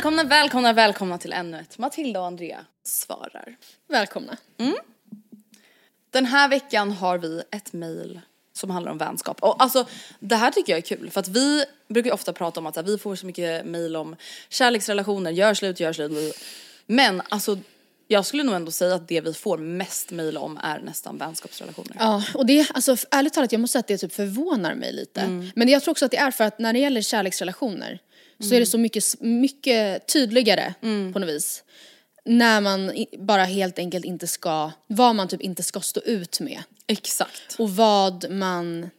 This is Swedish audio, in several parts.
Välkomna, välkomna, välkomna till ännu ett Matilda och Andrea svarar. Välkomna. Den här veckan har vi ett mail som handlar om vänskap. Och alltså det här tycker jag är kul för att vi brukar ofta prata om att här, vi får så mycket mail om kärleksrelationer, gör slut, gör slut. Men alltså jag skulle nog ändå säga att det vi får mest mail om är nästan vänskapsrelationer. Ja, och det, alltså ärligt talat jag måste säga att det typ förvånar mig lite. Men jag tror också att det är för att när det gäller kärleksrelationer så är det så mycket, mycket tydligare på något vis. När man bara helt enkelt inte ska, vad man typ inte ska stå ut med. Exakt. Och vad man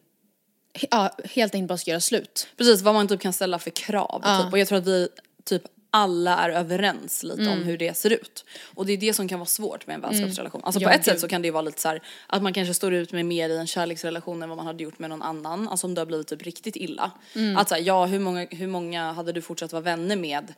ja, helt enkelt bara ska göra slut. Precis, vad man typ kan ställa för krav. Typ. Och jag tror att vi typ alla är överens lite om hur det ser ut. Och det är det som kan vara svårt med en vänskapsrelation. Alltså på Ja, ett sätt gud. så kan det ju vara lite så här att man kanske står ut med mer i en kärleksrelation än vad man hade gjort med någon annan. Alltså om det har blivit typ riktigt illa. Att så här, ja hur många, hur många hade du fortsatt vara vänner med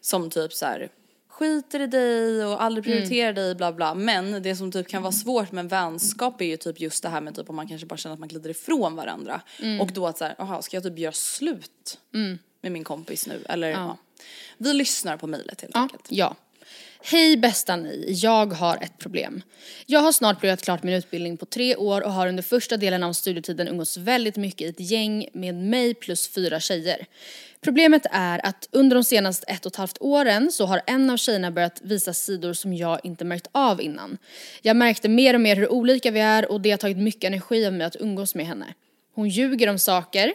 som typ så här skiter i dig och aldrig prioriterar dig bla bla. Men det som typ kan vara svårt med vänskap är ju typ just det här med typ om man kanske bara känner att man glider ifrån varandra. Och då att så här, jaha ska jag typ göra slut med min kompis nu eller ja. Vi lyssnar på mejlet helt Ja, enkelt. ja. Hej bästa ni, jag har ett problem. Jag har snart pluggat klart min utbildning på tre år och har under första delen av studietiden umgåtts väldigt mycket i ett gäng med mig plus fyra tjejer. Problemet är att under de senaste ett och ett halvt åren så har en av tjejerna börjat visa sidor som jag inte märkt av innan. Jag märkte mer och mer hur olika vi är och det har tagit mycket energi av mig att umgås med henne. Hon ljuger om saker,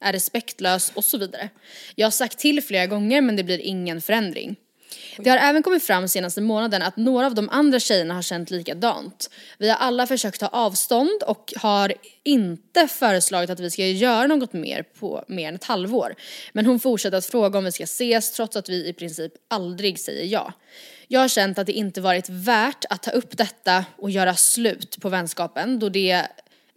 är respektlös och så vidare. Jag har sagt till flera gånger men det blir ingen förändring. Det har även kommit fram senaste månaden att några av de andra tjejerna har känt likadant. Vi har alla försökt ta avstånd och har inte föreslagit att vi ska göra något mer på mer än ett halvår. Men hon fortsätter att fråga om vi ska ses trots att vi i princip aldrig säger ja. Jag har känt att det inte varit värt att ta upp detta och göra slut på vänskapen då det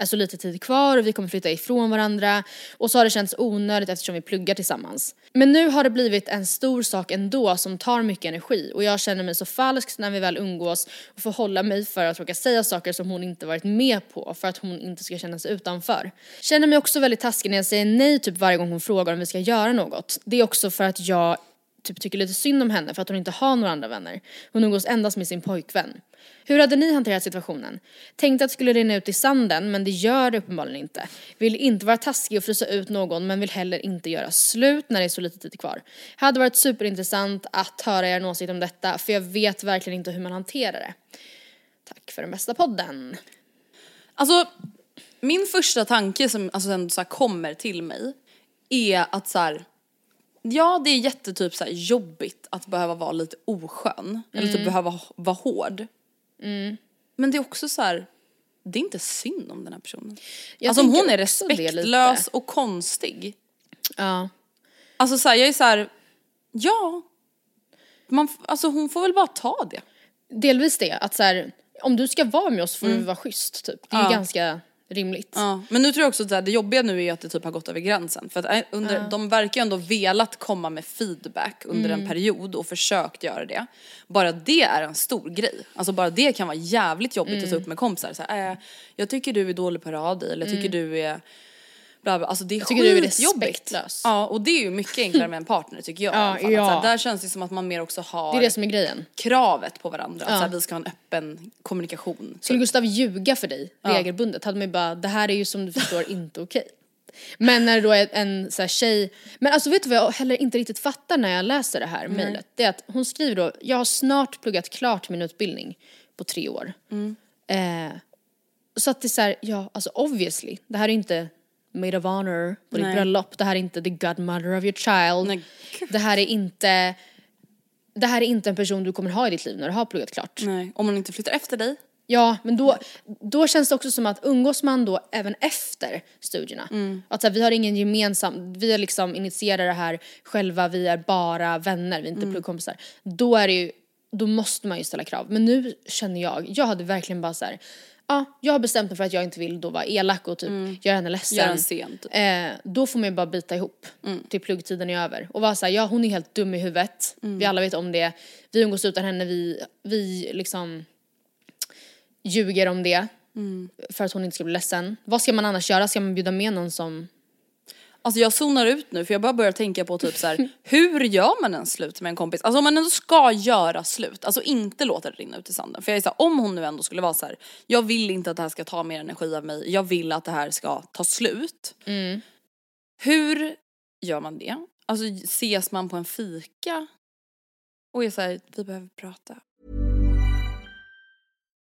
så lite tid kvar och vi kommer flytta ifrån varandra och så har det känts onödigt eftersom vi pluggar tillsammans. Men nu har det blivit en stor sak ändå som tar mycket energi och jag känner mig så falsk när vi väl umgås och får hålla mig för att råka säga saker som hon inte varit med på för att hon inte ska känna sig utanför. Känner mig också väldigt taskig när jag säger nej typ varje gång hon frågar om vi ska göra något. Det är också för att jag typ tycker lite synd om henne för att hon inte har några andra vänner. Hon umgås endast med sin pojkvän. Hur hade ni hanterat situationen? Tänkte att det skulle rinna ut i sanden men det gör det uppenbarligen inte. Vill inte vara taskig och frysa ut någon men vill heller inte göra slut när det är så lite tid kvar. Hade varit superintressant att höra er åsikt om detta för jag vet verkligen inte hur man hanterar det. Tack för den bästa podden. Alltså min första tanke som alltså så här kommer till mig är att så här, ja det är jättetyp så jobbigt att behöva vara lite oskön eller Mm. typ behöva vara hård. Men det är också så här, det är inte synd om den här personen. Jag alltså om hon är respektlös och konstig. Ja. Alltså så här, jag är så här, ja. Man, alltså hon får väl bara ta det. Delvis det, att så här, om du ska vara med oss får du vara schysst typ. Det är ju ganska rimligt. Ja, men nu tror jag också att det, här, det jobbiga nu är att det typ har gått över gränsen. För att äh, under, de verkar ju ändå velat komma med feedback under Mm. en period och försökt göra det. Bara det är en stor grej. Alltså bara det kan vara jävligt jobbigt att ta Mm. upp med kompisar. Så här, äh, jag tycker du är dålig på rad eller jag tycker du är bla bla. Alltså det är Jag tycker du är respektlös. Ja och det är ju mycket enklare med en partner tycker jag. Ja. Att ja. här, där känns det som att man mer också har Det är det som är grejen. kravet på varandra. Att så här, vi ska ha en öppen kommunikation. Skulle Gustav ljuga för dig regelbundet hade man ju bara, det här är ju som du förstår inte okej. Men när det då är en så här tjej, men alltså vet du vad jag heller inte riktigt fattar när jag läser det här mejlet? Det är att hon skriver då, jag har snart pluggat klart min utbildning på tre år. Eh, så att det är så här, ja alltså obviously, det här är inte maid of honor på ditt Nej. bröllop, det här är inte the godmother of your child. Nej, det här är inte, det här är inte en person du kommer ha i ditt liv när du har pluggat klart. Nej, om man inte flyttar efter dig. Ja, men då, då känns det också som att umgås man då även efter studierna. Att så här, vi har ingen gemensam, vi har liksom initierat det här själva, vi är bara vänner, vi är inte pluggkompisar. Då är det ju, då måste man ju ställa krav. Men nu känner jag, jag hade verkligen bara så här, ja, jag har bestämt mig för att jag inte vill då vara elak och typ göra henne ledsen. Göra en scen, typ. Eh, då får man ju bara bita ihop till pluggtiden är över. Och vara såhär, ja hon är helt dum i huvudet. Vi alla vet om det. Vi umgås utan henne, vi, vi liksom ljuger om det. För att hon inte ska bli ledsen. Vad ska man annars göra? Ska man bjuda med någon som... Alltså jag zonar ut nu för jag bara börjar tänka på typ så här: hur gör man en slut med en kompis? Alltså om man ändå ska göra slut, alltså inte låta det rinna ut i sanden. För jag är så här, om hon nu ändå skulle vara så här: jag vill inte att det här ska ta mer energi av mig, jag vill att det här ska ta slut. Hur gör man det? Alltså ses man på en fika och är såhär, vi behöver prata.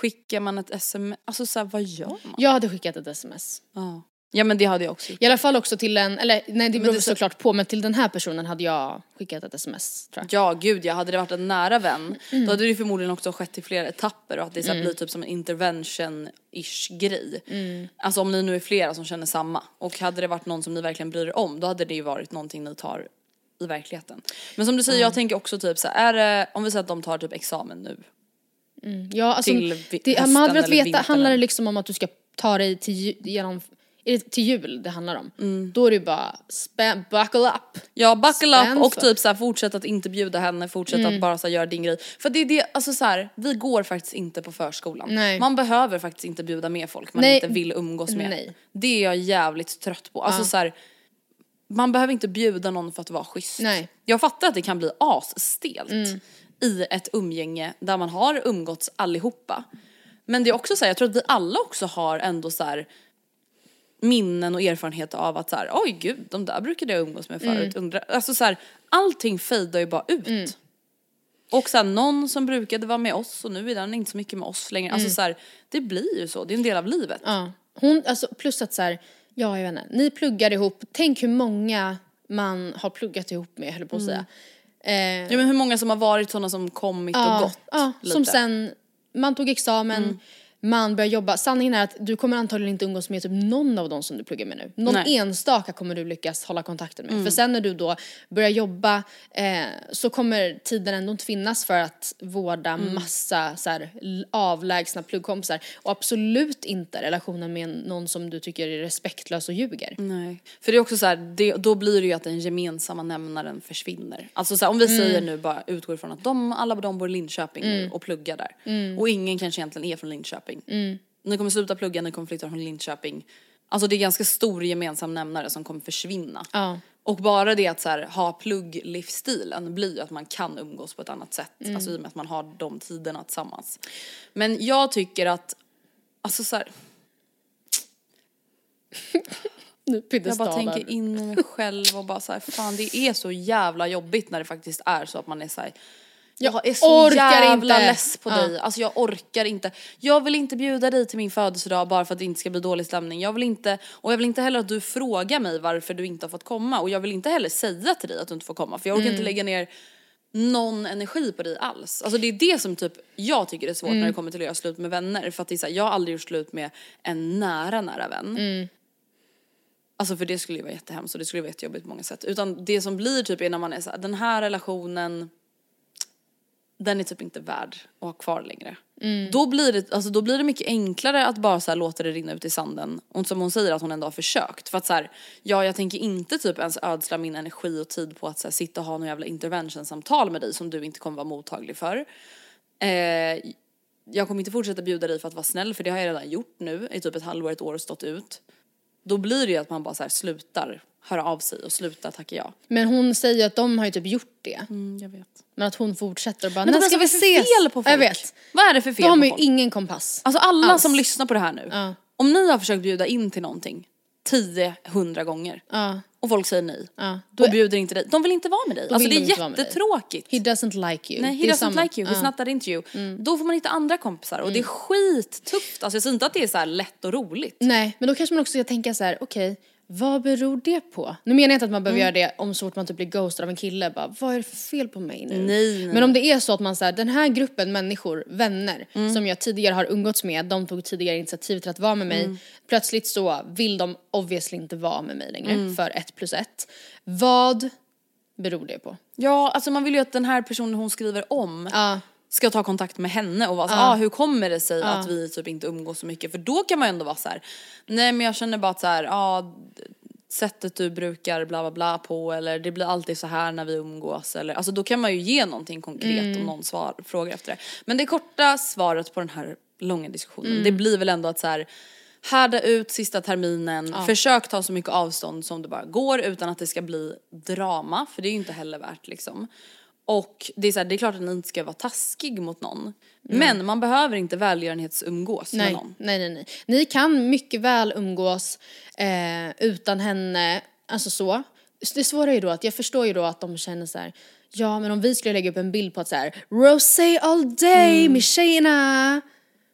Skickar man ett sms, alltså såhär vad gör man? Jag hade skickat ett sms. Ja. ja men det hade jag också gjort. I alla fall också till en, eller nej det beror det- såklart på men till den här personen hade jag skickat ett sms tror jag. Ja gud ja, hade det varit en nära vän Mm. då hade det förmodligen också skett i flera etapper och att det så här blir typ som en intervention-ish grej. Mm. Alltså om ni nu är flera som känner samma och hade det varit någon som ni verkligen bryr er om då hade det ju varit någonting ni tar i verkligheten. Men som du säger, jag tänker också typ så här, är det, om vi säger att de tar typ examen nu. Ja, alltså, Till det, man hade velat veta, handlar det liksom om att du ska ta dig till, genom, är det till jul det handlar om? Mm. Då är det ju bara spam, buckle up. Ja, buckle up Spänn och för- typ så här, fortsätt att inte bjuda henne, fortsätt Mm. att bara så här, göra din grej. För det är det, alltså så här, vi går faktiskt inte på förskolan. Nej. Man behöver faktiskt inte bjuda med folk man Nej. inte vill umgås med. Nej. Det är jag jävligt trött på. Alltså så här, man behöver inte bjuda någon för att vara schysst. Nej. Mm. Jag fattar att det kan bli asstelt i ett umgänge där man har umgåtts allihopa. Men det är också så här, jag tror att vi alla också har ändå så här minnen och erfarenhet av att så här, oj gud, de där brukade jag umgås med förut. Undra, alltså så här, allting fejdar ju bara ut. Och sen någon som brukade vara med oss och nu är den inte så mycket med oss längre. Alltså så här, det blir ju så, det är en del av livet. Ja. Hon, alltså plus att så här, Ja, jag vet inte. Ni pluggar ihop. Tänk hur många man har pluggat ihop med, höll på att säga. Eh, Ja men hur många som har varit sådana som kommit och gått ja, lite. som sen, man tog examen, man började jobba. Sanningen är att du kommer antagligen inte umgås med typ någon av dem som du pluggar med nu. Någon Nej. enstaka kommer du lyckas hålla kontakten med. För sen när du då börjar jobba eh, så kommer tiden ändå inte finnas för att vårda massa så här, avlägsna pluggkompisar. Och absolut inte relationen med någon som du tycker är respektlös och ljuger. Nej. För det är också så här, det, då blir det ju att den gemensamma nämnaren försvinner. Alltså så här, om vi säger nu bara utgår ifrån att de, alla de bor i Linköping nu och pluggar där. Och ingen kanske egentligen är från Linköping. Ni kommer sluta plugga, ni kommer flytta från Linköping. Alltså det är ganska stor gemensam nämnare som kommer försvinna. Ja. Och bara det att så här, ha plugglivsstilen blir ju att man kan umgås på ett annat sätt. Alltså i och med att man har de tiderna tillsammans. Men jag tycker att, alltså så här, Nu jag bara tänker in i mig själv och bara så här, fan det är så jävla jobbigt när det faktiskt är så att man är så här. Jag är så orkar jävla inte." less på Ja. dig, alltså jag orkar inte. Jag vill inte bjuda dig till min födelsedag bara för att det inte ska bli dålig stämning. Jag vill inte, och jag vill inte heller att du frågar mig varför du inte har fått komma och jag vill inte heller säga till dig att du inte får komma för jag orkar Mm. inte lägga ner någon energi på dig alls. Alltså det är det som typ jag tycker är svårt Mm. när det kommer till att göra slut med vänner för att det är så här, jag har aldrig gjort slut med en nära nära vän. Mm. Alltså för det skulle ju vara jättehemskt och det skulle vara jättejobbigt på många sätt. Utan det som blir typ är när man är så här, den här relationen den är typ inte värd att ha kvar längre. Då, blir det, alltså då blir det mycket enklare att bara så här låta det rinna ut i sanden. Och som hon säger att hon ändå har försökt. För att så här, ja jag tänker inte typ ens ödsla min energi och tid på att så här, sitta och ha någon jävla intervention-samtal med dig som du inte kommer vara mottaglig för. Eh, jag kommer inte fortsätta bjuda dig för att vara snäll för det har jag redan gjort nu i typ ett halvår, ett år och stått ut. Då blir det ju att man bara så här slutar höra av sig och slutar tacka ja. Men hon säger ju att de har ju typ gjort det. Mm, jag vet. Men att hon fortsätter och bara, Men när ska vi ses? fel på folk? Jag vet. Vad är det för fel Då har på man ju folk? ingen kompass. Alltså alla Alls. som lyssnar på det här nu. Ja. Om ni har försökt bjuda in till någonting 10, 100 gånger Ja. och folk säger nej Ja. Då och bjuder inte dig. De vill inte vara med dig. Alltså det de är jättetråkigt. He doesn't like you. Nej, he doesn't samma. like you, he's Ja. not that into you. Då får man hitta andra kompisar och det är skittufft. Alltså jag säger inte att det är så lätt och roligt. Nej, men då kanske man också ska tänka så här: okej, vad beror det på? Nu menar jag inte att man behöver göra det om så fort man typ blir ghostad av en kille, bara vad är det för fel på mig nu? Nej, nej, Men om det är så att man säger den här gruppen människor, vänner, som jag tidigare har umgåtts med, de tog tidigare initiativ till att vara med mig, plötsligt så vill de obviously inte vara med mig längre för ett plus ett. Vad beror det på? Ja, alltså man vill ju att den här personen hon skriver om Ja. Ska ta kontakt med henne och vara så ah, hur kommer det sig att vi typ inte umgås så mycket? För då kan man ju ändå vara så här, nej men jag känner bara att så här, ja sättet du brukar bla bla bla på eller det blir alltid så här när vi umgås eller alltså då kan man ju ge någonting konkret om någon svar, frågar efter det. Men det korta svaret på den här långa diskussionen det blir väl ändå att så här härda ut sista terminen, försök ta så mycket avstånd som det bara går utan att det ska bli drama för det är ju inte heller värt liksom. Och det är, så här, det är klart att ni inte ska vara taskig mot någon. Men man behöver inte välgörenhetsumgås med Nej, någon. nej, nej, nej. Ni kan mycket väl umgås eh, utan henne, alltså så. Det svåra är ju då att jag förstår ju då att de känner så här. ja men om vi skulle lägga upp en bild på att så här, rosé all day Mm. med tjejerna.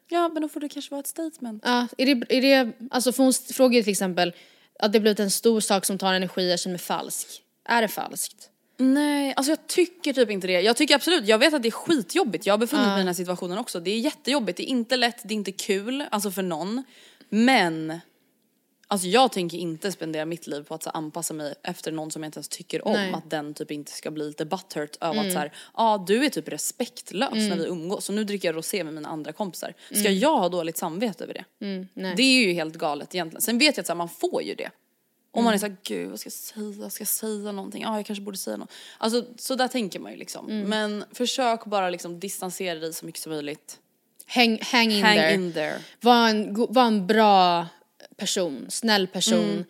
Ja men då får det kanske vara ett statement. Ja, är det, är det, alltså för hon frågar ju till exempel att det blivit en stor sak som tar energi, jag känner mig falsk. Är det falskt? Nej, alltså jag tycker typ inte det. Jag tycker absolut, jag vet att det är skitjobbigt. Jag har befunnit mig i den här situationen också. Det är jättejobbigt, det är inte lätt, det är inte kul, alltså för någon. Men Alltså jag tänker inte spendera mitt liv på att så här, anpassa mig efter någon som jag inte ens tycker om. Nej. Att den typ inte ska bli lite butthurt över att så här, ja du är typ respektlös när vi umgås. Så nu dricker jag rosé med mina andra kompisar. Ska jag ha dåligt samvete över det? Det är ju helt galet egentligen. Sen vet jag att så här, man får ju det. Om man är såhär, gud vad ska jag säga, ska jag säga någonting? Ja jag kanske borde säga något. Alltså så där tänker man ju liksom. Men försök bara liksom distansera dig så mycket som möjligt. Hang, hang in Hang there. in there. Var, en, var en bra person, snäll person.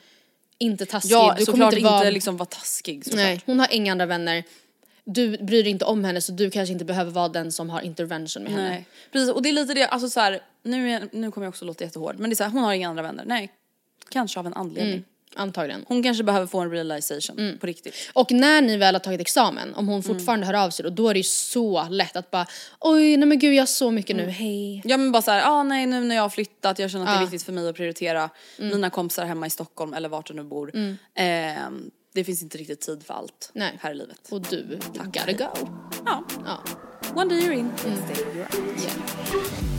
Inte taskig. Ja du såklart inte, vara, liksom vara taskig såklart. Nej, hon har inga andra vänner. Du bryr dig inte om henne så du kanske inte behöver vara den som har intervention med henne. Nej. Precis och det är lite det, alltså så här, nu, är, nu kommer jag också låta jättehård men det är så här, hon har inga andra vänner. Nej. Kanske av en anledning. Antagligen. Hon kanske behöver få en realization Mm. på riktigt. Och när ni väl har tagit examen, om Mm. hon fortfarande hör av sig då, då är det ju så lätt att bara oj nej men gud jag har så mycket Mm. nu, hej. Ja men bara såhär, ah, nej nu när jag har flyttat, jag känner att det är viktigt för mig att prioritera mina kompisar hemma i Stockholm eller vart du nu bor. Ehm, det finns inte riktigt tid för allt Nej. här i livet. Och du, gotta go. Ja, Ja. one day you're in, next day you're out. Yeah.